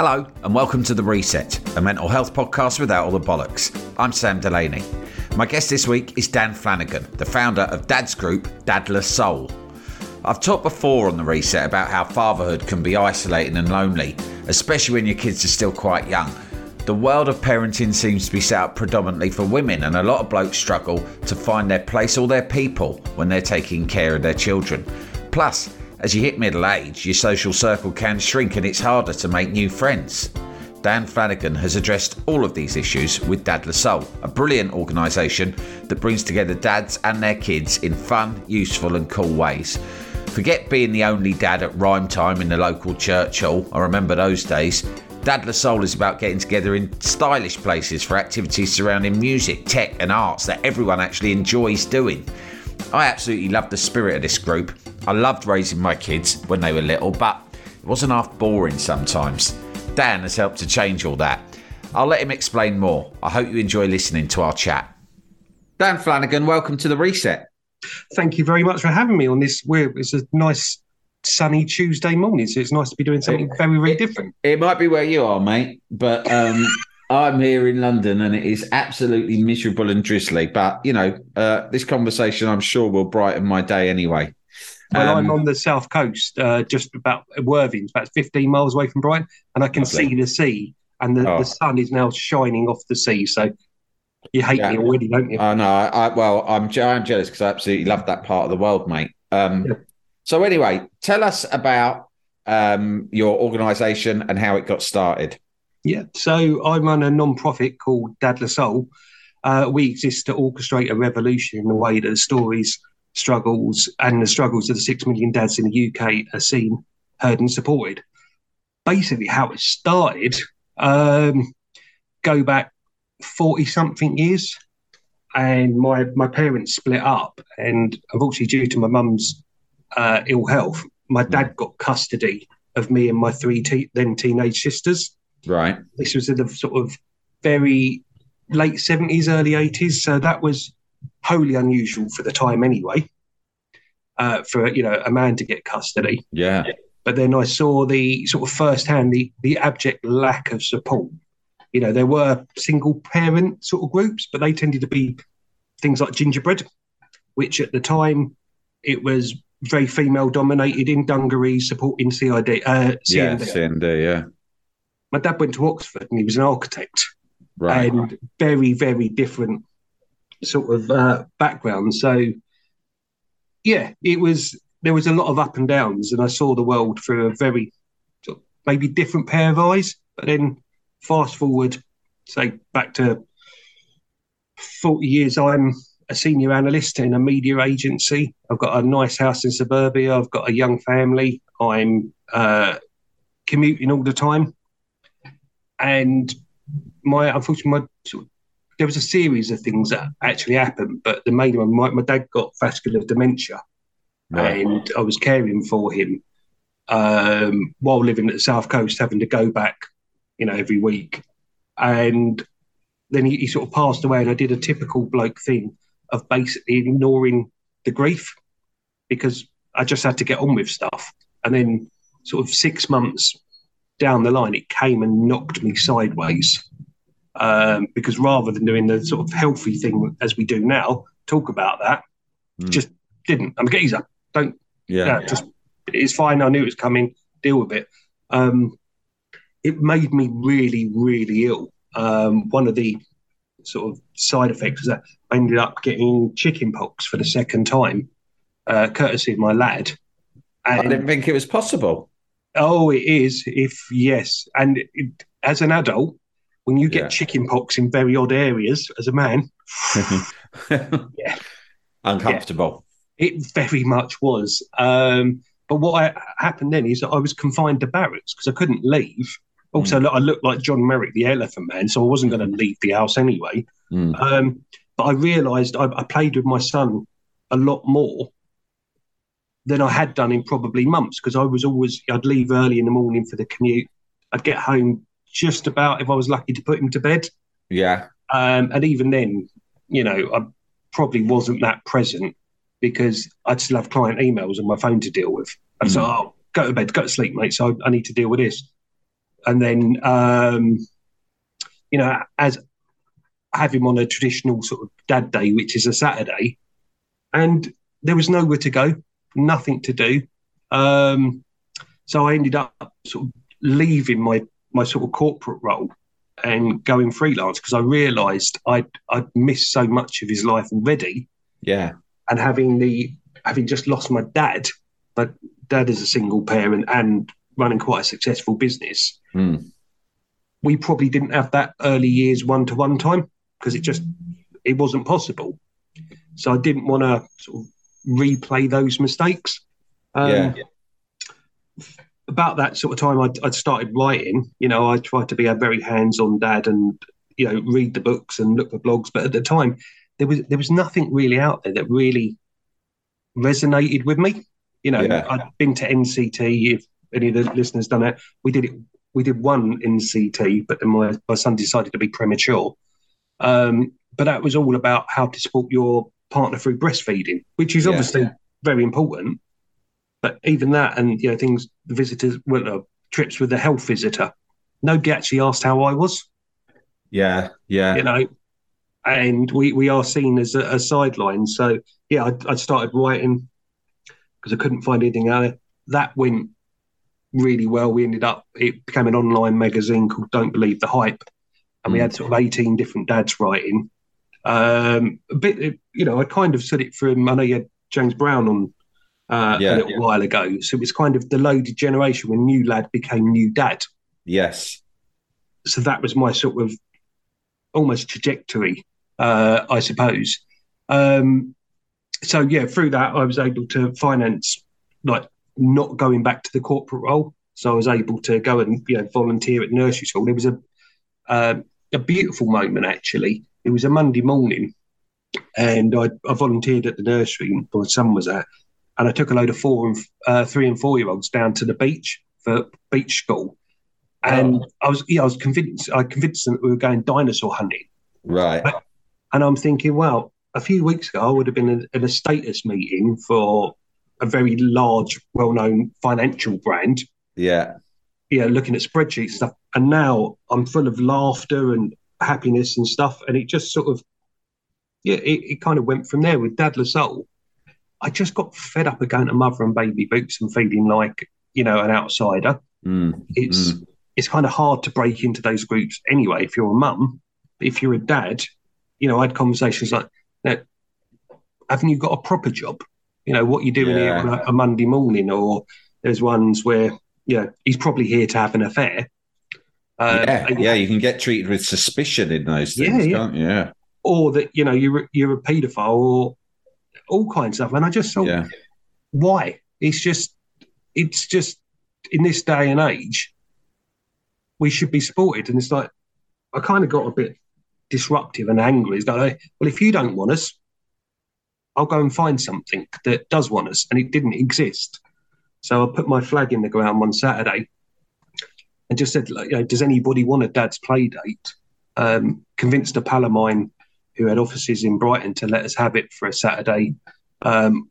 Hello, and welcome to The Reset, a mental health podcast without all the bollocks. I'm Sam Delaney. My guest this week is Dan Flanagan, the founder of Dad's group, Dad La Soul. I've talked before on The Reset about how fatherhood can be isolating and lonely, especially when your kids are still quite young. The world of parenting seems to be set up predominantly for women, and a lot of blokes struggle to find their place or their people when they're taking care of their children. Plus, as you hit middle age, your social circle can shrink and it's harder to make new friends. Dan Flanagan has addressed all of these issues with Dad La Soul, a brilliant organisation that brings together dads and their kids in fun, useful, and cool ways. Forget being the only dad at rhyme time in the local church hall. I remember those days. Dad La Soul is about getting together in stylish places for activities surrounding music, tech, and arts that everyone actually enjoys doing. I absolutely love the spirit of this group. I loved raising my kids when they were little, but it wasn't half boring sometimes. Dan has helped to change all that. I'll let him explain more. I hope you enjoy listening to our chat. Dan Flanagan, welcome to the reset. Thank you very much for having me on this. It's a nice sunny Tuesday morning, so it's nice to be doing something very, very different. It might be where you are, mate, but um, I'm here in London and it is absolutely miserable and drizzly. But you know, uh, this conversation, I'm sure, will brighten my day anyway. Well, um, I'm on the south coast, uh, just about Worthing, about 15 miles away from Brighton, and I can lovely. see the sea, and the, oh. the sun is now shining off the sea. So you hate yeah. me already, don't you? I know. I, well, I'm I'm jealous because I absolutely love that part of the world, mate. Um, yeah. So anyway, tell us about um, your organisation and how it got started. Yeah, so I run a non-profit called Dad La Soul. Uh, we exist to orchestrate a revolution in the way that the stories, struggles, and the struggles of the six million dads in the UK are seen, heard, and supported. Basically, how it started, um, go back forty something years, and my my parents split up, and unfortunately, due to my mum's uh, ill health, my dad got custody of me and my three te- then teenage sisters. Right. This was in the sort of very late 70s, early 80s. So that was wholly unusual for the time anyway, uh, for, you know, a man to get custody. Yeah. But then I saw the sort of firsthand the, the abject lack of support. You know, there were single parent sort of groups, but they tended to be things like gingerbread, which at the time it was very female dominated in dungarees supporting CID. Uh, CND. Yeah, CND, yeah my dad went to Oxford and he was an architect, right. and very very different sort of uh, background. So yeah, it was there was a lot of up and downs, and I saw the world through a very maybe different pair of eyes. But then fast forward, say back to forty years, I'm a senior analyst in a media agency. I've got a nice house in suburbia. I've got a young family. I'm uh, commuting all the time and my unfortunately, my sort of, there was a series of things that actually happened, but the main one, my, my dad got vascular dementia, right. and I was caring for him um, while living at the south coast, having to go back, you know, every week, and then he, he sort of passed away, and I did a typical bloke thing of basically ignoring the grief because I just had to get on with stuff, and then sort of six months down the line, it came and knocked me sideways. Um, because rather than doing the sort of healthy thing as we do now, talk about that, mm. just didn't. I'm a geezer. Don't. Yeah. yeah. Just it's fine. I knew it was coming. Deal with it. Um, it made me really, really ill. Um, one of the sort of side effects was that I ended up getting chicken pox for the second time, uh, courtesy of my lad. And I didn't think it was possible. Oh, it is. If yes, and it, as an adult, when you get yeah. chicken pox in very odd areas, as a man, yeah, uncomfortable. Yeah, it very much was. Um, but what I, happened then is that I was confined to barracks because I couldn't leave. Also, mm. I looked like John Merrick, the Elephant Man, so I wasn't going to leave the house anyway. Mm. Um, but I realised I, I played with my son a lot more than I had done in probably months because I was always I'd leave early in the morning for the commute. I'd get home just about if I was lucky to put him to bed. Yeah. Um, and even then, you know, I probably wasn't that present because I'd still have client emails on my phone to deal with. And mm. so, oh, go to bed, go to sleep, mate. So I, I need to deal with this. and then um, you know, as I have him on a traditional sort of dad day, which is a Saturday, and there was nowhere to go, nothing to do. Um, so I ended up sort of leaving my my sort of corporate role and going freelance because I realised I'd I'd missed so much of his life already. Yeah, and having the having just lost my dad, but dad is a single parent and running quite a successful business. Mm. We probably didn't have that early years one to one time because it just it wasn't possible. So I didn't want to sort of replay those mistakes. Um, yeah. About that sort of time, I'd, I'd, started writing. You know, I tried to be a very hands-on dad and you know read the books and look for blogs. But at the time, there was there was nothing really out there that really resonated with me. You know, yeah. I'd been to NCT. If any of the listeners done it, we did it. We did one NCT, but then my, my son decided to be premature. Um, but that was all about how to support your partner through breastfeeding, which is obviously yeah. very important. But even that, and you know, things the visitors, well, uh, trips with the health visitor, nobody actually asked how I was. Yeah, yeah. You know, and we we are seen as a, a sideline. So yeah, I, I started writing because I couldn't find anything out there. That went really well. We ended up it became an online magazine called Don't Believe the Hype, and we had sort of 18 different dads writing. Um, a bit, you know, I kind of said it from, I know you had James Brown on uh, yeah, a little yeah. while ago. So it was kind of the loaded generation when new lad became new dad. Yes. So that was my sort of almost trajectory, uh, I suppose. Um, so yeah, through that, I was able to finance like not going back to the corporate role. So I was able to go and you know volunteer at nursery school. It was a uh, a beautiful moment actually. It was a Monday morning, and I, I volunteered at the nursery my son was at, and I took a load of four and uh, three and four year olds down to the beach for beach school, and oh. I was yeah I was convinced I convinced them that we were going dinosaur hunting, right? And I'm thinking, well, a few weeks ago I would have been in a status meeting for a very large, well known financial brand. Yeah Yeah, looking at spreadsheets and stuff. And now I'm full of laughter and happiness and stuff. And it just sort of, yeah, it, it kind of went from there with Dad Soul. I just got fed up of going to mother and baby boots and feeling like, you know, an outsider. Mm, it's mm. it's kind of hard to break into those groups anyway if you're a mum. If you're a dad, you know, I had conversations like, haven't you got a proper job? You know, what you doing yeah. here on a, a Monday morning? Or there's ones where you know, he's probably here to have an affair. Uh, yeah, yeah, you can get treated with suspicion in those things, yeah, can't you? Yeah. Or that, you know, you're, you're a paedophile or all kinds of stuff. And I just thought, why? It's just, it's just in this day and age, we should be supported. And it's like, I kind of got a bit disruptive and angry. It's like, well, if you don't want us, I'll go and find something that does want us. And it didn't exist. So I put my flag in the ground one Saturday and just said, like, you know, does anybody want a dad's play date? Um, convinced a pal of mine who had offices in Brighton to let us have it for a Saturday. Um,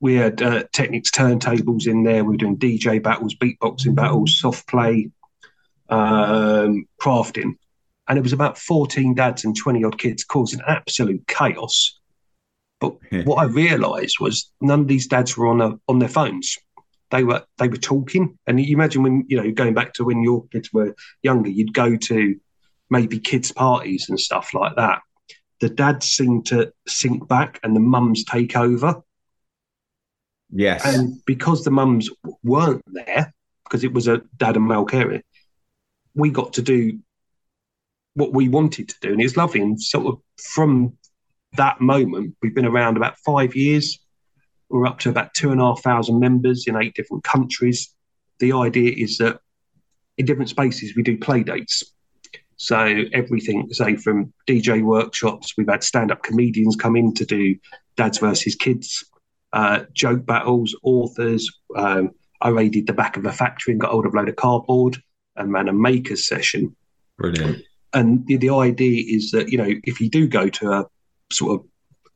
we had uh, Technics turntables in there. We were doing DJ battles, beatboxing battles, soft play, um, crafting. And it was about 14 dads and 20 odd kids causing absolute chaos. But what I realised was none of these dads were on, a, on their phones they were they were talking. And you imagine when you know going back to when your kids were younger, you'd go to maybe kids' parties and stuff like that. The dads seem to sink back and the mums take over. Yes. And because the mums weren't there, because it was a dad and male carer, we got to do what we wanted to do. And it was lovely. And sort of from that moment, we've been around about five years. We're up to about two and a half thousand members in eight different countries. The idea is that in different spaces we do play dates. So everything, say from DJ workshops, we've had stand-up comedians come in to do dads versus kids, uh, joke battles, authors. Um, I raided the back of a factory and got hold of a load of cardboard and ran a makers session. Brilliant. And the, the idea is that you know if you do go to a sort of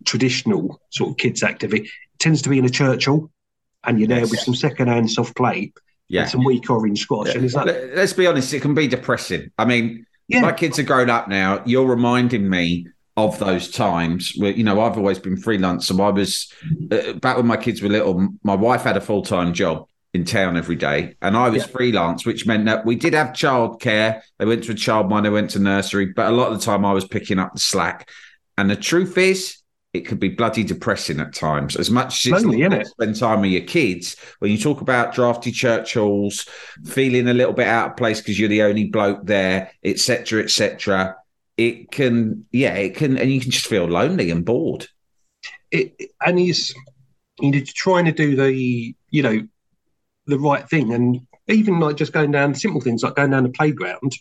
traditional sort of kids activity, tends to be in a Churchill, and you're there yes. with some second-hand soft play. Yeah. and some weak orange squash. And it's like, Let- Let's be honest, it can be depressing. I mean, yeah, my kids are grown up now. You're reminding me of those times where, you know, I've always been freelance. So I was, uh, back when my kids were little, my wife had a full time job in town every day and I was Yeah. freelance, which meant that we did have childcare. They went to a childminder, they went to nursery, but a lot of the time I was picking up the slack. And the truth is, it could be bloody depressing at times. As much as it's Lonely, spend time with your kids, when you talk about drafty church halls, feeling a little bit out of place because you're the only bloke there, etc., etc., it can, yeah, it can, and you can just feel lonely and bored. it, and he's you know trying to do the you know the right thing and even like just going down simple things like going down the playground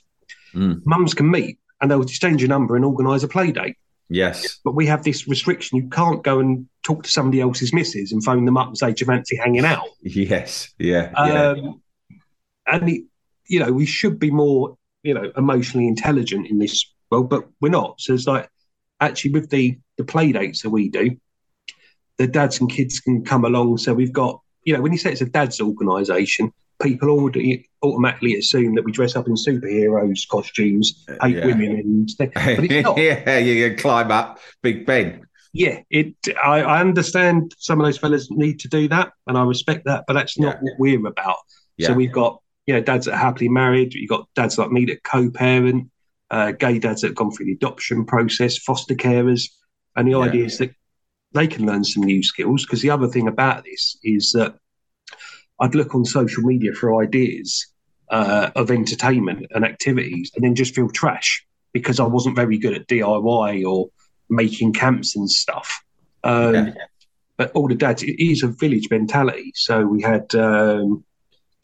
Mm. mums can meet and they'll exchange a number and organise a play date Yes, but we have this restriction. You can't go and talk to somebody else's missus and phone them up and say do you fancy hanging out. Yes, yeah, yeah, um, and it, you know we should be more you know emotionally intelligent in this world but we're not. So it's like actually with the the play dates that we do the dads and kids can come along. So we've got you know when you say it's a dads organization people already automatically assume that we dress up in superheroes costumes hate yeah. women and stuff. but it's not yeah, you can climb up Big Ben. yeah, it. I, I understand some of those fellas need to do that, and I respect that, but that's not Yeah. what we're about. Yeah. So we've got you know dads that are happily married. You've got dads like me that co-parent, uh, gay dads that have gone through the adoption process, foster carers, and the idea is that they can learn some new skills. Because the other thing about this is that I'd look on social media for ideas uh, of entertainment and activities, and then just feel trash because I wasn't very good at DIY or making camps and stuff. Um, Yeah. But all the dads, it is a village mentality. So we had um,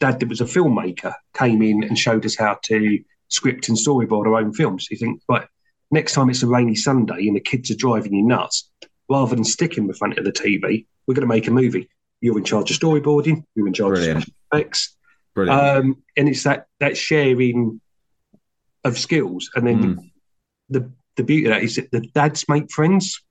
dad that was a filmmaker came in and showed us how to script and storyboard our own films. You think, right, next time it's a rainy Sunday and the kids are driving you nuts, rather than sticking in front of the TV, we're going to make a movie. You're in charge of storyboarding. You're in charge Brilliant. of special effects. Brilliant. Um, and it's that that sharing of skills, and then Mm. the the beauty of that is that the dads make friends,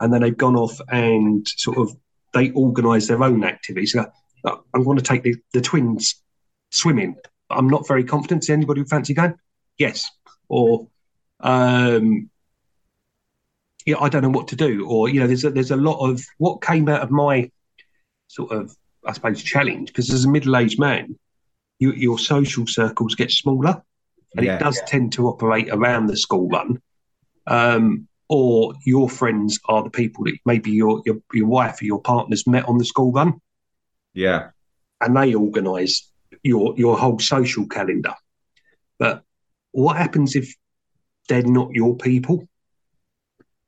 and then they've gone off and sort of they organise their own activities. So, "Oh, I'm going to take the, the twins swimming. I'm not very confident. Does anybody fancy going? Yes. Or, um, yeah, I don't know what to do. Or you know, there's a, there's a lot of what came out of my sort of I suppose challenge because as a middle aged man, you, your social circles get smaller and Yeah. it does tend to operate around the school run. Um, or your friends are the people that maybe your, your your wife or your partner's met on the school run, yeah, and they organise your your whole social calendar. But what happens if they're not your people?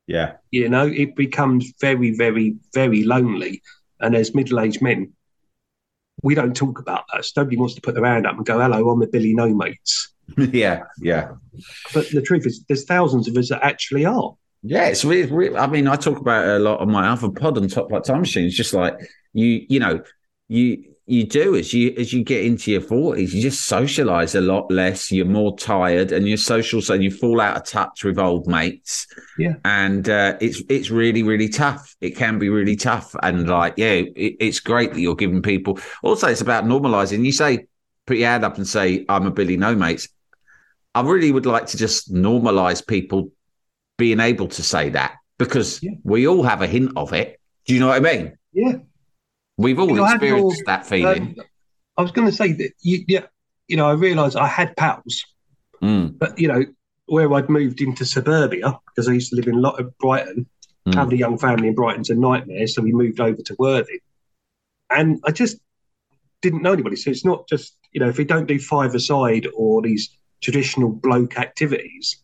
yeah, You know, it becomes very, very, very lonely. And as middle-aged men, we don't talk about that. Nobody wants to put their hand up and go, "Hello, I'm a Billy No Mates." yeah, yeah. But the truth is, there's thousands of us that actually are. Yeah, it's really, really. I mean, I talk about it a lot on my other pod on Top Flight Time Machine. It's just like you, you know, you you do as you as you get into your forties, you just socialise a lot less. You're more tired, and your social so you fall out of touch with old mates. Yeah. and uh, it's it's really really tough. It can be really tough, and like yeah, it, it's great that you're giving people. Also, it's about normalising. You say put your hand up and say I'm a Billy No Mates. I really would like to just normalise people being able to say that because Yeah. we all have a hint of it. Do you know what I mean? Yeah. We've all You know, experienced that feeling. Um, I was going to say that you, yeah, you know, I realised I had pals, Mm, but you know, where I'd moved into suburbia because I used to live in a lot of Brighton. Mm. Having a young family in Brighton's a nightmare, so we moved over to Worthing, and I just didn't know anybody. So it's not just you know, if we don't do five aside or these traditional bloke activities,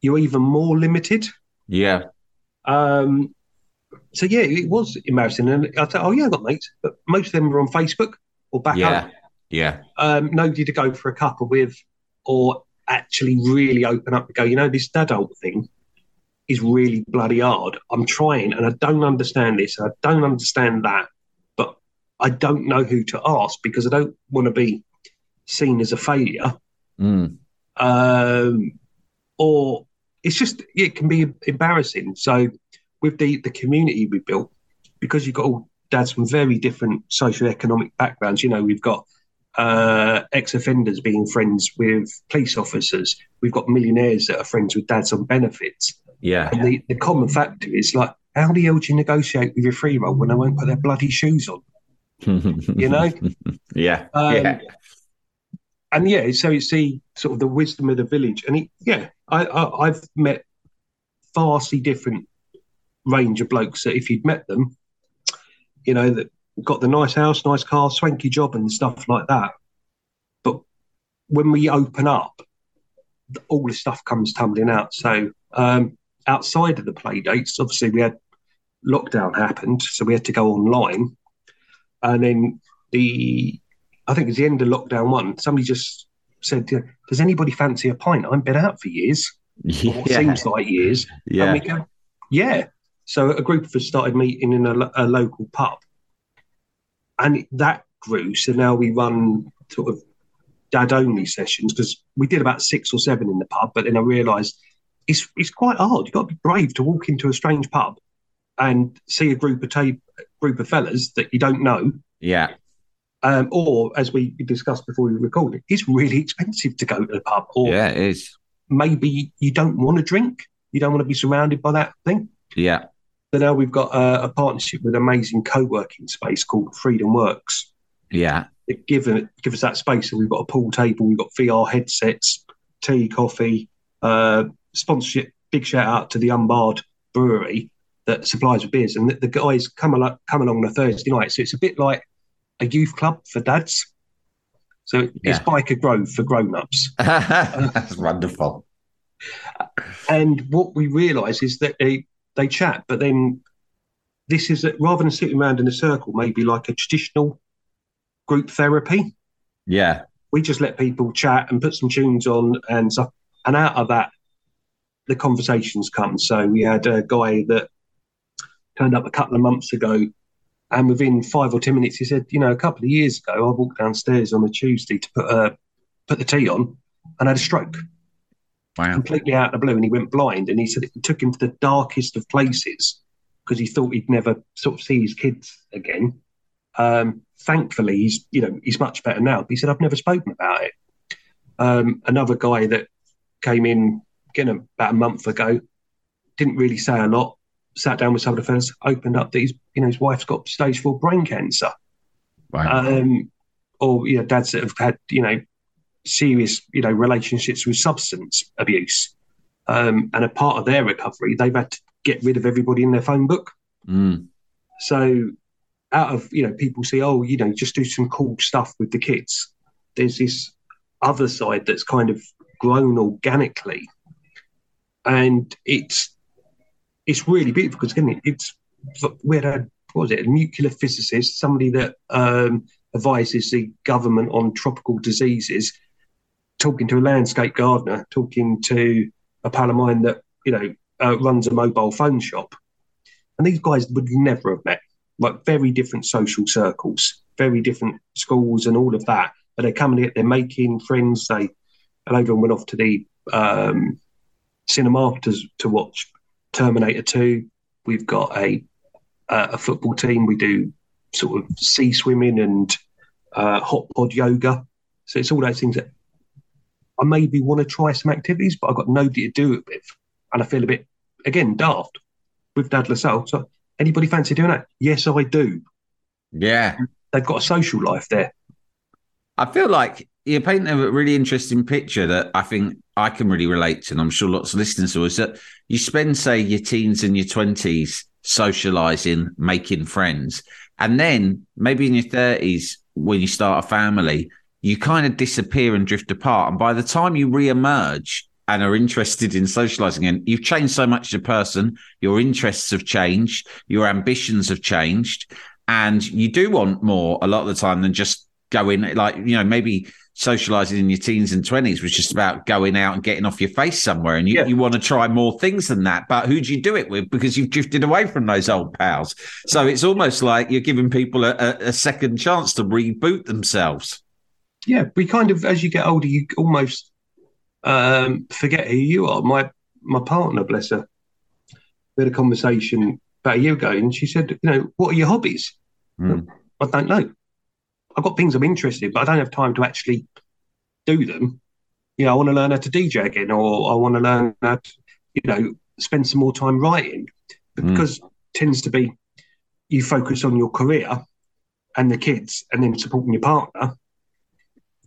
you're even more limited. yeah, Um, so yeah, it was embarrassing, and I thought, oh yeah, I got mates, but most of them were on Facebook or back yeah, home. yeah, Um, nobody to go for a cuppa with, or actually really open up and go, you know, this adult thing is really bloody hard. I'm trying, and I don't understand this, and I don't understand that, but I don't know who to ask because I don't want to be seen as a failure. Mm, um, or it's just it can be embarrassing. So with the the community we built, because you've got all dads from very different socioeconomic backgrounds. You know, we've got uh, ex-offenders being friends with police officers. We've got millionaires that are friends with dads on benefits. Yeah. And the, the common factor is like, how the hell do you negotiate with your three-year-old when they won't put their bloody shoes on? you know? yeah. Um, yeah. and yeah, so it's the sort of the wisdom of the village, and it, yeah, I, I I've met vastly different range of blokes that if you'd met them, you know, that got the nice house, nice car, swanky job, and stuff like that. But when we open up, all the stuff comes tumbling out. So um, outside of the play dates, obviously we had lockdown happened, so we had to go online, and then the I think it's the end of lockdown one. Somebody just said, "Does anybody fancy a pint? I've been out for years, yeah. seems like years." Yeah. And we go, "Yeah." So a group of us started meeting in a, a local pub, and that grew. So now we run sort of dad only sessions because we did about six or seven in the pub, but then I realised it's it's quite hard. You've got to be brave to walk into a strange pub and see a group of ta- group of fellas that you don't know yeah. um, or as we discussed before we recorded, it's really expensive to go to the pub. Or Yeah, it is. maybe you don't want to drink, you don't want to be surrounded by that thing. Yeah. So now we've got a, a partnership with an amazing co-working space called Freedom Works. Yeah. That give, it, give us that space. So we've got a pool table, we've got VR headsets, tea, coffee, uh, sponsorship. Big shout out to the Unbarred Brewery that supplies the beers, and the, the guys come along come along on a Thursday night. So it's a bit like a youth club for dads. So it's Yeah. Byker Grove for grown-ups. That's wonderful. And what we realise is that they they chat, but then this is rather than sitting around in a circle, maybe like a traditional group therapy. Yeah. We just let people chat and put some tunes on and stuff, and out of that, the conversations come. So we had a guy that turned up a couple of months ago, and within five or ten minutes, he said, "You know, a couple of years ago, I walked downstairs on a Tuesday to put uh, put the tea on, and had a stroke." Wow. completely out of the blue and he went blind and he said it took him to the darkest of places because he thought he'd never sort of see his kids again um, thankfully he's you know he's much better now but he said i've never spoken about it um, another guy that came in again about a month ago didn't really say a lot sat down with some of the fellas opened up that his you know his wife's got stage four brain cancer Wow. um, or you know dads that have had you know serious you know relationships with substance abuse. Um, and a part of their recovery they've had to get rid of everybody in their phone book. Mm. so out of you know people say oh you know just do some cool stuff with the kids. There's this other side that's kind of grown organically. And it's it's really beautiful because again it's we had a what was it a nuclear physicist somebody that um, advises the government on tropical diseases talking to a landscape gardener talking to a pal of mine that you know uh, runs a mobile phone shop. And these guys would never have met. Like very different social circles very different schools and all of that. But they're coming in they're making friends. They and everyone went off to the um, cinema to, to watch terminator 2 we've got a uh, a football team. We do sort of sea swimming and uh, hot pod yoga. So it's all those things that i maybe want to try some activities but i've got nobody to do it with and i feel a bit again daft with Dad La Soul. So anybody fancy doing that? Yes, I do. Yeah. They've got a social life there. I feel like you're painting a really interesting picture that I think I can really relate to, and I'm sure lots of listeners will. Is that you spend, say, your teens and your twenties socializing, making friends, and then maybe in your thirties, when you start a family, you kind of disappear and drift apart. And by the time you re-emerge and are interested in socializing again, you've changed so much as a person. Your interests have changed, your ambitions have changed, and you do want more a lot of the time than just going like you know maybe socializing in your teens and 20s was just about going out and getting off your face somewhere. And you, Yeah. you want to try more things than that. But who do you do it with? Because you've drifted away from those old pals. So it's almost like you're giving people a, a, a second chance to reboot themselves Yeah, we kind of, as you get older, you almost um, forget who you are. My my partner, bless her, we had a conversation about a year ago, and she said, "You know, what are your hobbies?" Mm. I don't know. I've got things I'm interested, in, but I don't have time to actually do them. You know, I want to learn how to DJ again, or I want to learn how to, you know, spend some more time writing. But mm. because tends to be you focus on your career and the kids and then supporting your partner,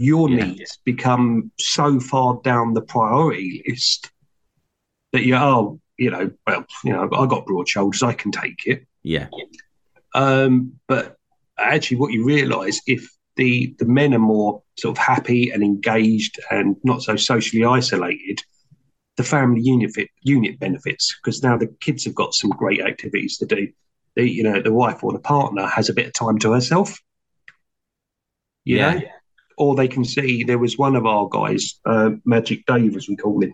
your yeah. needs become so far down the priority list that you oh, you know, well, you know, I got broad shoulders, I can take it. Yeah. Um, but actually, what you realise if the the men are more sort of happy and engaged and not so socially isolated, the family unit unit benefits because now the kids have got some great activities to do. The you know the wife or the partner has a bit of time to herself. yeah. Know? Or they can see there was one of our guys, uh, Magic Dave, as we call him.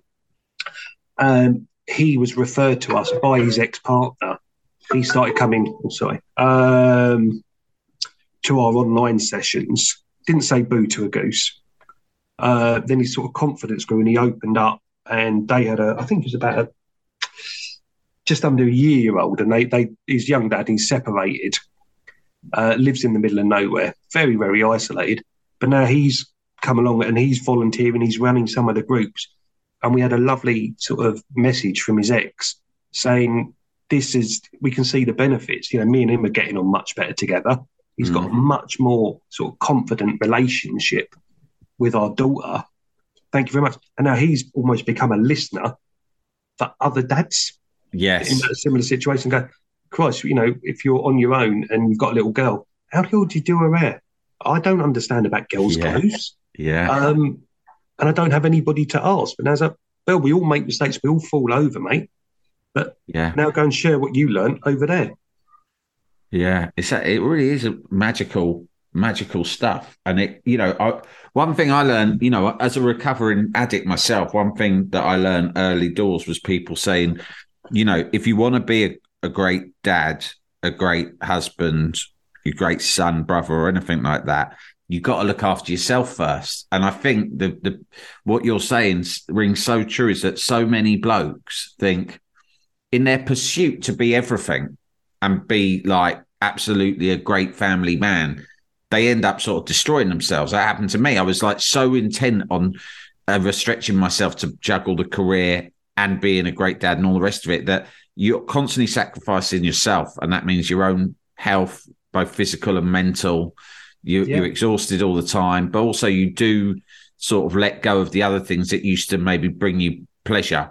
Um, he was referred to us by his ex partner. He started coming. Oh, sorry. Um, to our online sessions. Didn't say boo to a goose. Uh, then his sort of confidence grew and he opened up and they had a, I think it was about a, just under a year old and they, they his young dad, he's separated, uh, lives in the middle of nowhere, very, very isolated. But now he's come along and he's volunteering, he's running some of the groups. And we had a lovely sort of message from his ex saying, this is, we can see the benefits. You know, me and him are getting on much better together. He's mm. got a much more sort of confident relationship with our daughter. Thank you very much. And now he's almost become a listener for other dads. Yes. In a similar situation. Go, Christ, you know, if you're on your own and you've got a little girl, how the hell do you do her hair? I don't understand about girls' yeah. clothes. Yeah. Um, and I don't have anybody to ask. But as a well, we all make mistakes. We all fall over, mate. But yeah. now go and share what you learned over there. Yeah, it's a, it really is a magical magical stuff. And it, you know, I, one thing I learned, you know, as a recovering addict myself, one thing that I learned early doors was people saying, you know, if you want to be a, a great dad, a great husband, a great son, brother, or anything like that, You've got to look after yourself first. And I think the the what you're saying rings so true is that so many blokes think in their pursuit to be everything and be like absolutely a great family man, they end up sort of destroying themselves. That happened to me. I was like so intent on uh, overstretching myself to juggle the career and being a great dad and all the rest of it that you're constantly sacrificing yourself, and that means your own health, both physical and mental. You, yeah. You're exhausted all the time, but also you do sort of let go of the other things that used to maybe bring you pleasure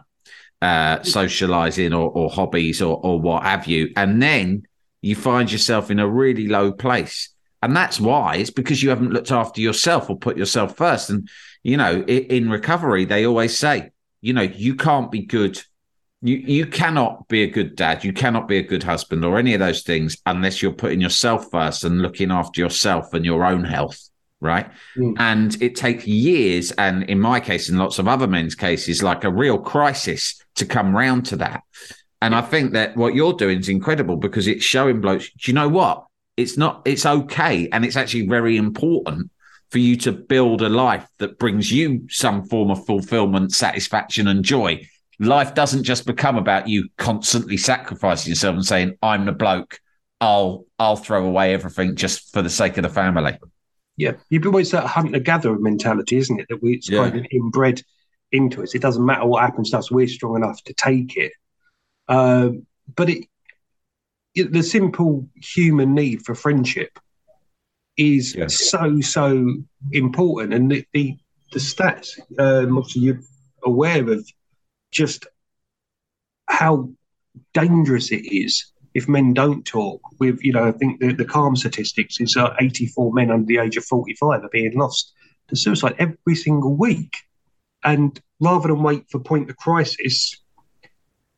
uh, socializing or, or hobbies or, or what have you. And then you find yourself in a really low place. And that's why it's because you haven't looked after yourself or put yourself first. And, you know, in, in recovery, they always say, you know, you can't be good. You, you cannot be a good dad. You cannot be a good husband or any of those things unless you're putting yourself first and looking after yourself and your own health right? Mm. And it takes years, and in my case, in lots of other men's cases, like a real crisis to come round to that. And I think that what you're doing is incredible because it's showing blokes, do you know what? It's not, it's okay. And it's actually very important for you to build a life that brings you some form of fulfillment, satisfaction, and joy. Life doesn't just become about you constantly sacrificing yourself and saying, I'm the bloke. I'll I'll throw away everything just for the sake of the family. Yeah, you've always that hunter gatherer mentality, isn't it? That we it's yeah. kind of inbred into us. It doesn't matter what happens to us; we're strong enough to take it. Uh, but it, it, the simple human need for friendship is yeah. so so important, and the the, the stats. Um, obviously, you're aware of just how dangerous it is if men don't talk, with you know, I think the, the calm statistics is uh, 84 men under the age of 45 are being lost to suicide every single week. And rather than wait for point of crisis,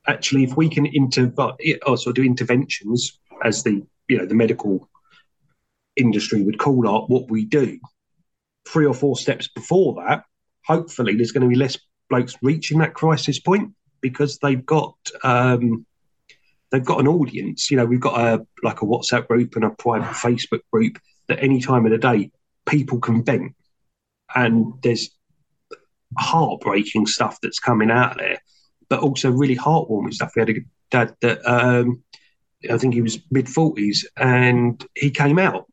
actually, if we can intervene, also do interventions, as the you know the medical industry would call it, what we do, three or four steps before that, hopefully there's going to be less blokes reaching that crisis point because they've got um, they've got an audience. You know, we've got a like a WhatsApp group and a private Facebook group that any time of the day people can vent, and there's heartbreaking stuff that's coming out there, but also really heartwarming stuff. We had a dad that um, I think he was mid forties, and he came out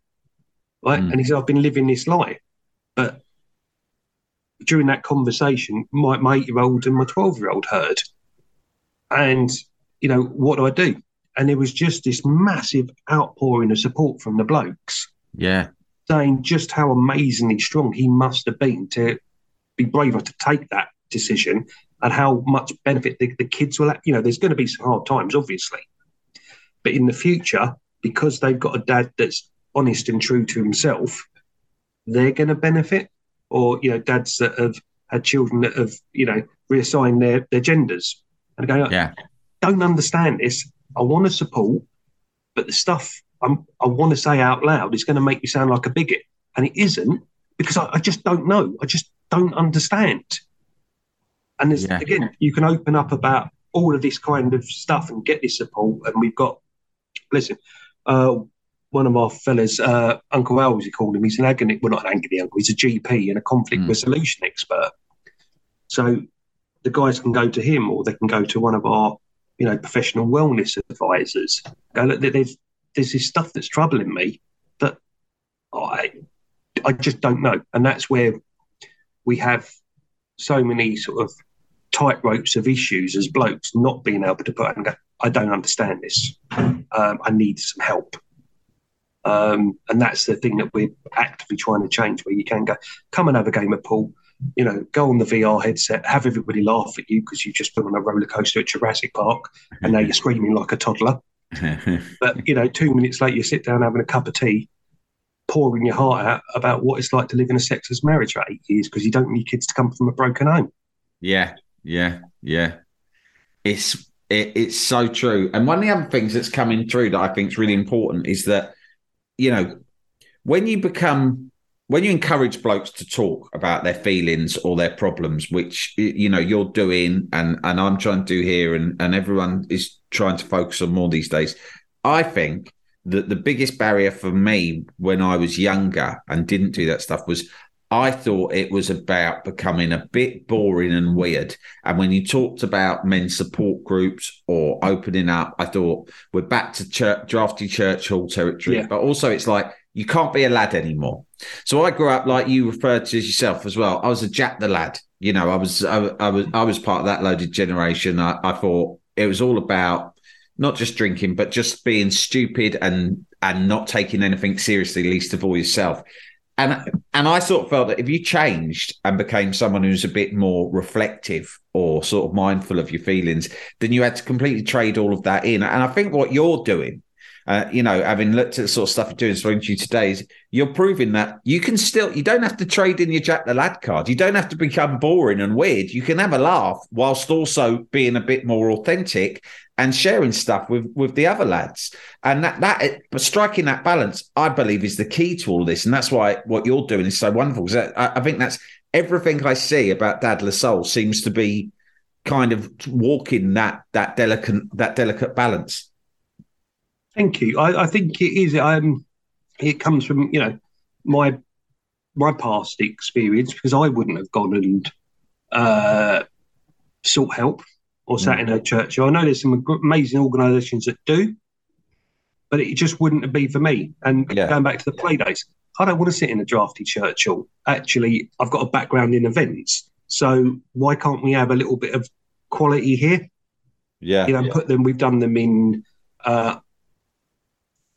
right? Mm. And he said, I've been living this life. But during that conversation, my, my eight year old and my 12 year old heard. And, you know, what do I do? And there was just this massive outpouring of support from the blokes. Yeah. Saying just how amazingly strong he must have been to be brave enough to take that decision and how much benefit the, the kids will have. You know, there's going to be some hard times, obviously. But in the future, because they've got a dad that's honest and true to himself, they're going to benefit. Or, you know, dads that have had children that have, you know, reassigned their, their genders and go, yeah. don't understand this. I want to support, but the stuff I'm, I want to say out loud is going to make me sound like a bigot. And it isn't because I, I just don't know. I just don't understand. And there's, yeah. again, you can open up about all of this kind of stuff and get this support. And we've got, listen, uh, one of our fellas, uh, Uncle Al, as he called him, he's an agony, well, not an agony uncle, he's a GP and a conflict mm. resolution expert. So the guys can go to him or they can go to one of our, you know, professional wellness advisors. Go, look, there's, there's this stuff that's troubling me that I, I just don't know. And that's where we have so many sort of tight ropes of issues as blokes not being able to put and go, I don't understand this. Um, I need some help. Um, and that's the thing that we're actively trying to change, where you can go, come and have a game of pool, you know, go on the VR headset, have everybody laugh at you because you've just been on a roller coaster at Jurassic Park and now you're screaming like a toddler. but, you know, two minutes later, you sit down having a cup of tea, pouring your heart out about what it's like to live in a sexless marriage for eight years because you don't your kids to come from a broken home. Yeah, yeah, yeah. It's it, it's so true. And one of the other things that's coming through that I think is really important is that, you know, when you become when you encourage blokes to talk about their feelings or their problems, which you know you're doing, and and I'm trying to do here, and and everyone is trying to focus on more these days. I think that the biggest barrier for me when I was younger and didn't do that stuff was I thought it was about becoming a bit boring and weird. And when you talked about men's support groups or opening up, I thought we're back to church, drafty church hall territory. Yeah. But also, it's like you can't be a lad anymore. So I grew up like you referred to yourself as well. I was a Jack the lad. You know, I was I, I was I was part of that loaded generation. I, I thought it was all about not just drinking, but just being stupid and and not taking anything seriously, least of all yourself. And and I sort of felt that if you changed and became someone who's a bit more reflective or sort of mindful of your feelings, then you had to completely trade all of that in. And I think what you're doing uh, you know, having looked at the sort of stuff you're doing, spoken to you today, is you're proving that you can still, you don't have to trade in your Jack the Lad card. You don't have to become boring and weird. You can have a laugh whilst also being a bit more authentic and sharing stuff with with the other lads. And that that striking that balance, I believe, is the key to all this. And that's why what you're doing is so wonderful. Because I, I think that's everything I see about Dad La Soul seems to be kind of walking that that delicate that delicate balance. Thank you. I, I think it is. Um, it comes from you know my my past experience because I wouldn't have gone and uh, sought help or sat mm. in a church. I know there's some amazing organisations that do, but it just wouldn't be for me. And yeah. going back to the play days, I don't want to sit in a drafty church hall. Actually, I've got a background in events, so why can't we have a little bit of quality here? Yeah, you know, yeah. put them. We've done them in uh,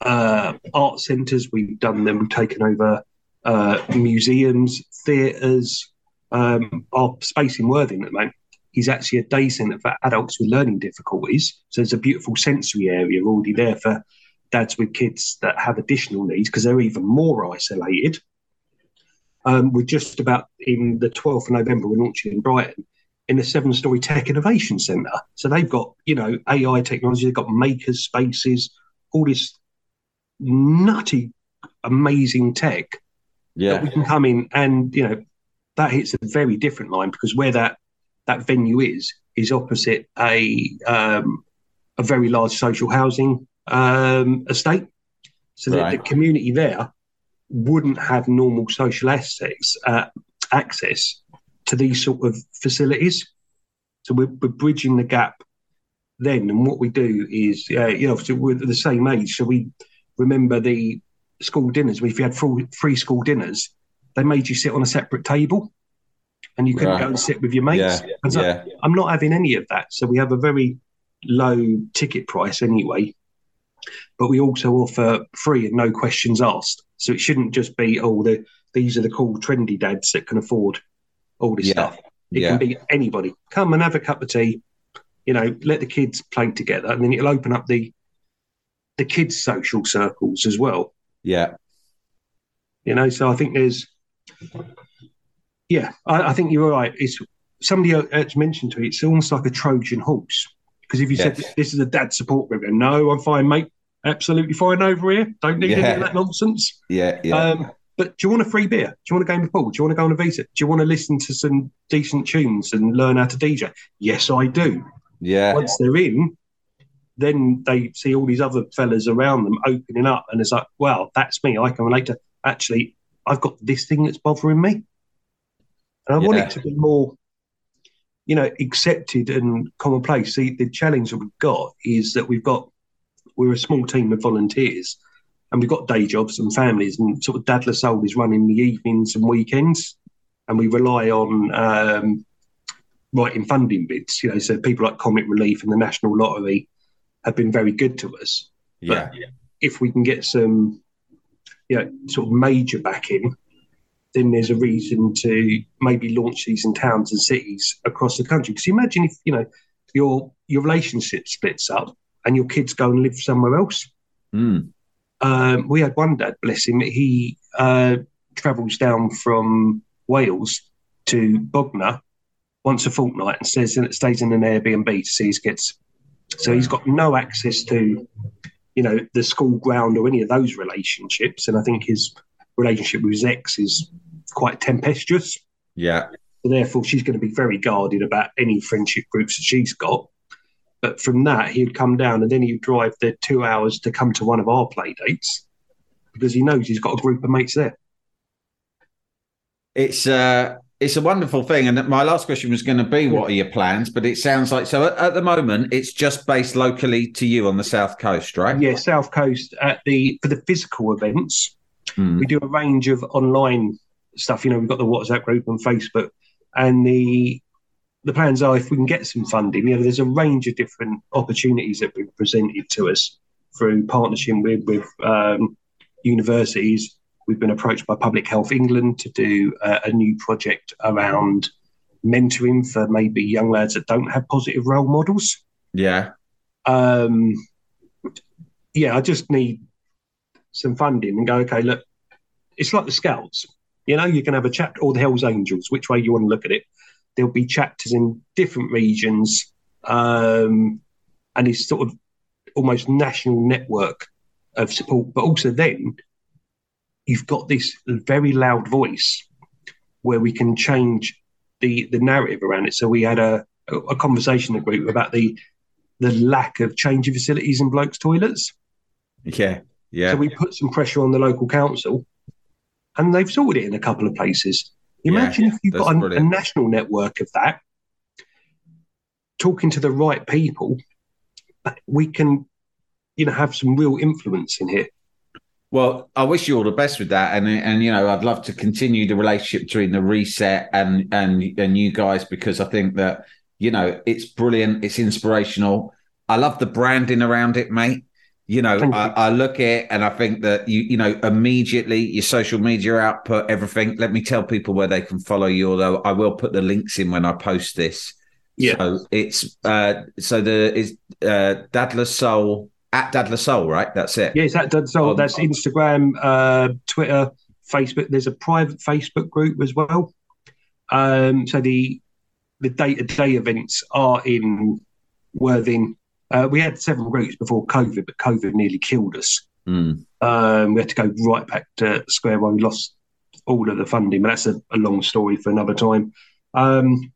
uh, art centres. We've done them. We've taken over uh, museums, theatres. Um, our space in Worthing at the moment is actually a day centre for adults with learning difficulties. So there's a beautiful sensory area already there for dads with kids that have additional needs because they're even more isolated. Um, we're just about in the 12th of November, we're launching in Brighton in a seven story tech innovation centre. So they've got, you know, AI technology, they've got makers spaces, all this nutty, amazing tech yeah. that we can come in and you know that hits a very different line because where that that venue is is opposite a um, a very large social housing um, estate, so right. that the community there wouldn't have normal social assets uh, access to these sort of facilities. So we're, we're bridging the gap then, and what we do is, uh, you know, so we're the same age, so we remember the school dinners, if you had free school dinners, they made you sit on a separate table and you couldn't Right. go and sit with your mates. Yeah, And so yeah. I'm not having any of that. So we have a very low ticket price anyway, but we also offer free and no questions asked. So it shouldn't just be, oh, the, these are the cool, trendy dads that can afford all this Yeah, stuff. It yeah. can be anybody. Come and have a cup of tea. You know, let the kids play together, and then it'll open up the the kids' social circles as well. Yeah. You know, so I think there's, yeah, I, I think you're right. It's somebody else mentioned to me. It's almost like a Trojan horse because if you said this is a dad support group, and no, I'm fine, mate, absolutely fine over here. Don't need any of that nonsense. Yeah. Yeah. Um, but do you want a free beer? Do you want a game of pool? Do you want to go on a visa? Do you want to listen to some decent tunes and learn how to DJ? Yes, I do. yeah. Once they're in, then they see all these other fellas around them opening up, and it's like, well, that's me. I can relate to. Actually, I've got this thing that's bothering me, and I want it to be more, you know, accepted and commonplace. See, the challenge that we've got is that we've got we're a small team of volunteers, and we've got day jobs and families, and sort of Dad La Soul is running the evenings and weekends, and we rely on. Um, writing funding bids, you know, so people like Comic Relief and the National Lottery have been very good to us. Yeah. If we can get some, you know, sort of major backing, then there's a reason to maybe launch these in towns and cities across the country. Because imagine if you know your your relationship splits up and your kids go and live somewhere else. Mm. Um, we had one dad, bless him, he uh, travels down from Wales to Bognor once a fortnight and stays in, stays in an Airbnb to see his kids. So he's got no access to, you know, the school ground or any of those relationships. And I think his relationship with his ex is quite tempestuous. Yeah. So therefore, she's going to be very guarded about any friendship groups that she's got. But from that, he'd come down and then he'd drive the two hours to come to one of our play dates because he knows he's got a group of mates there. It's uh it's a wonderful thing. And my last question was going to be, what are your plans? But it sounds like so. At, at the moment, it's just based locally to you on the south coast, right? Yeah, South Coast at the for the physical events, Hmm. we do a range of online stuff. You know, we've got the WhatsApp group and Facebook, and the the plans are if we can get some funding. You know, there's a range of different opportunities that we've been presented to us through partnership with with um, universities. We've been approached by Public Health England to do a, a new project around mentoring for maybe young lads that don't have positive role models. Yeah. Um, yeah, I just need some funding and go, okay, look, it's like the Scouts. You know, you can have a chapter, or the Hells Angels, which way you want to look at it. There'll be chapters in different regions, um, and it's sort of almost national network of support. But also, then you've got this very loud voice where we can change the the narrative around it. So we had a a conversation in the group about the the lack of changing facilities in blokes' toilets. Yeah. Yeah. So we put some pressure on the local council, and they've sorted it in a couple of places. Imagine if you've got a, a national network of that, talking to the right people, we can, you know, have some real influence in here. Well, I wish you all the best with that, and and you know, I'd love to continue the relationship between the reset and and and you guys because I think that you know it's brilliant, it's inspirational. I love the branding around it, mate. You know, I. I look at it and I think that you you know immediately your social media output, everything. Let me tell people where they can follow you. Although I will put the links in when I post this. Yeah. So it's uh so the is uh Dad La Soul at Dad La Soul, right? That's it. Yes, does. So Oh, that's Instagram, uh, Twitter, Facebook. There's a private Facebook group as well. Um, so the the day to day events are in Worthing. Uh, we had several groups before COVID, but COVID nearly killed us. Mm. Um, we had to go right back to square one. We lost all of the funding, but that's a, a long story for another time. Um,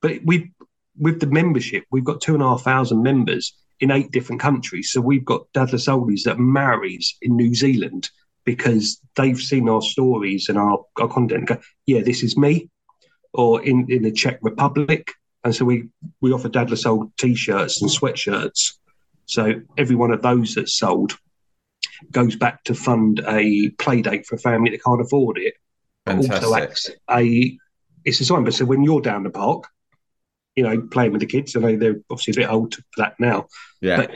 but we, with the membership, we've got two and a half thousand members in eight different countries. So we've got Dadler Oldies that marries in New Zealand because they've seen our stories and our, our content and go, yeah, this is me, or in, in the Czech Republic. And so we, we offer Dad La Soul t shirts and sweatshirts. So every one of those that's sold goes back to fund a play date for a family that can't afford it. But also Fantastic. acts a it's a sign. But so when you're down the park, you know, playing with the kids, I know they're obviously a bit old for that now, Yeah. but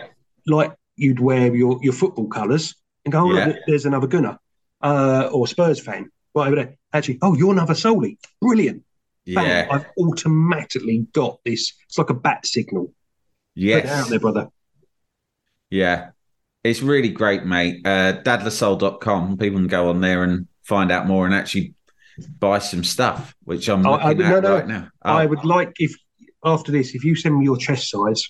like you'd wear your, your football colours and go, oh, Yeah. look, there's another Gunner uh, or Spurs fan right over there. Actually, oh, you're another Solly. Brilliant. Bang. yeah. I've automatically got this. It's like a bat signal. Put Yes. out there, brother. Yeah. It's really great, mate. Uh, dadlasoul.com. People can go on there and find out more and actually buy some stuff, which I'm Oh, I- looking no, at no. right now. Oh, I would like if after this, if you send me your chest size,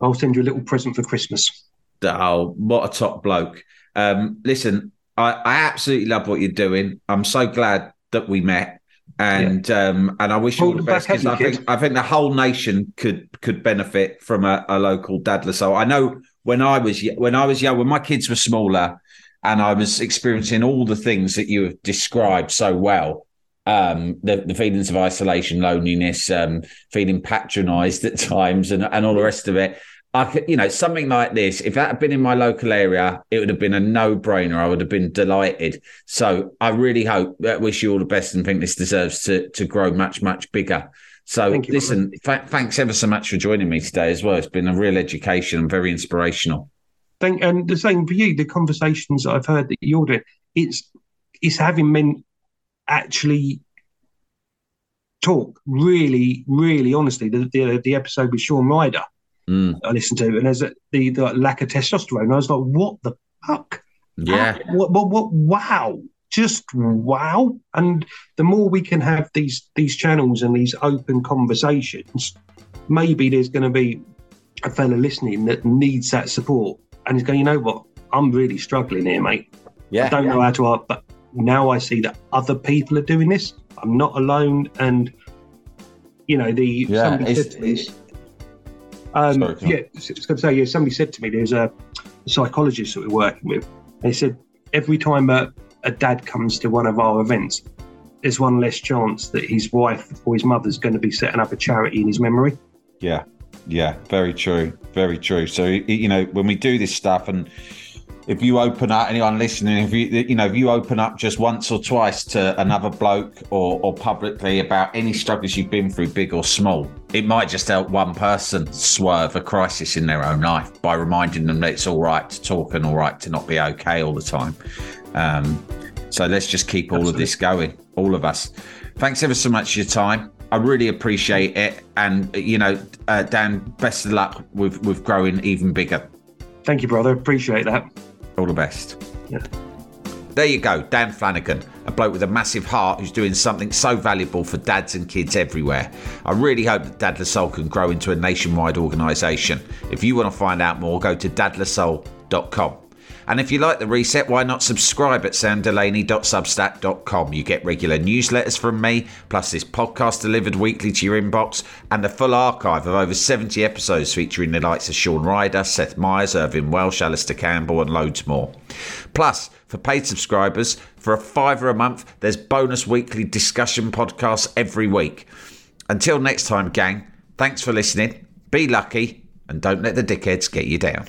I'll send you a little present for Christmas. Oh, what a top bloke. Um, listen, I, I absolutely love what you're doing. I'm so glad that we met. And um, and I wish you all the best because I kid. think I think the whole nation could could benefit from a, a local dadler. So I know when I was when I was young, when my kids were smaller, and I was experiencing all the things that you have described so well, um, the, the feelings of isolation, loneliness, um, feeling patronised at times, and and all the rest of it. I could, you know, something like this. If that had been in my local area, it would have been a no-brainer. I would have been delighted. So I really hope, uh, wish you all the best, and think this deserves to to grow much much bigger. So you, listen, th- thanks ever so much for joining me today as well. It's been a real education and very inspirational. Thank, and the same for you. The conversations that I've heard that you're doing, it's it's having men actually talk really, really honestly. The the, the episode with Shaun Ryder Mm, I listened to, and there's a, the the lack of testosterone. I was like, what the fuck? yeah, How- what, what, what, wow. Just wow. And the more we can have these these channels and these open conversations, maybe there's going to be a fella listening that needs that support and he's going, you know what? I'm really struggling here, mate. Yeah. I don't know how to but now I see that other people are doing this. I'm not alone. And, you know, the yeah. somebody said to me, um, Sorry, yeah, I was going to say, yeah, somebody said to me, there's a, a psychologist that we're working with. They said every time a, a dad comes to one of our events, there's one less chance that his wife or his mother's going to be setting up a charity in his memory. Yeah, yeah, very true, very true. So you know, when we do this stuff, and if you open up, anyone listening, if you you know, if you open up just once or twice to another bloke or or publicly about any struggles you've been through, big or small, it might just help one person swerve a crisis in their own life by reminding them that it's all right to talk and all right to not be okay all the time. Um, so let's just keep all of this going, all of us. Thanks ever so much for your time. I really appreciate it, and you know, uh, Dan, best of luck with with growing even bigger. Thank you, brother. Appreciate that. All the best. Yeah. There you go, Dan Flanagan, a bloke with a massive heart who's doing something so valuable for dads and kids everywhere. I really hope that Dad La Soul can grow into a nationwide organisation. If you want to find out more, go to dadlasoul.com. And if you like the reset, why not subscribe at samdelaney.substack.com? You get regular newsletters from me, plus this podcast delivered weekly to your inbox, and a full archive of over 70 episodes featuring the likes of Shaun Ryder, Seth Meyers, Irvine Welsh, Alastair Campbell, and loads more. Plus, for paid subscribers, for a fiver a month, there's bonus weekly discussion podcasts every week. Until next time, gang, thanks for listening, be lucky, and don't let the dickheads get you down.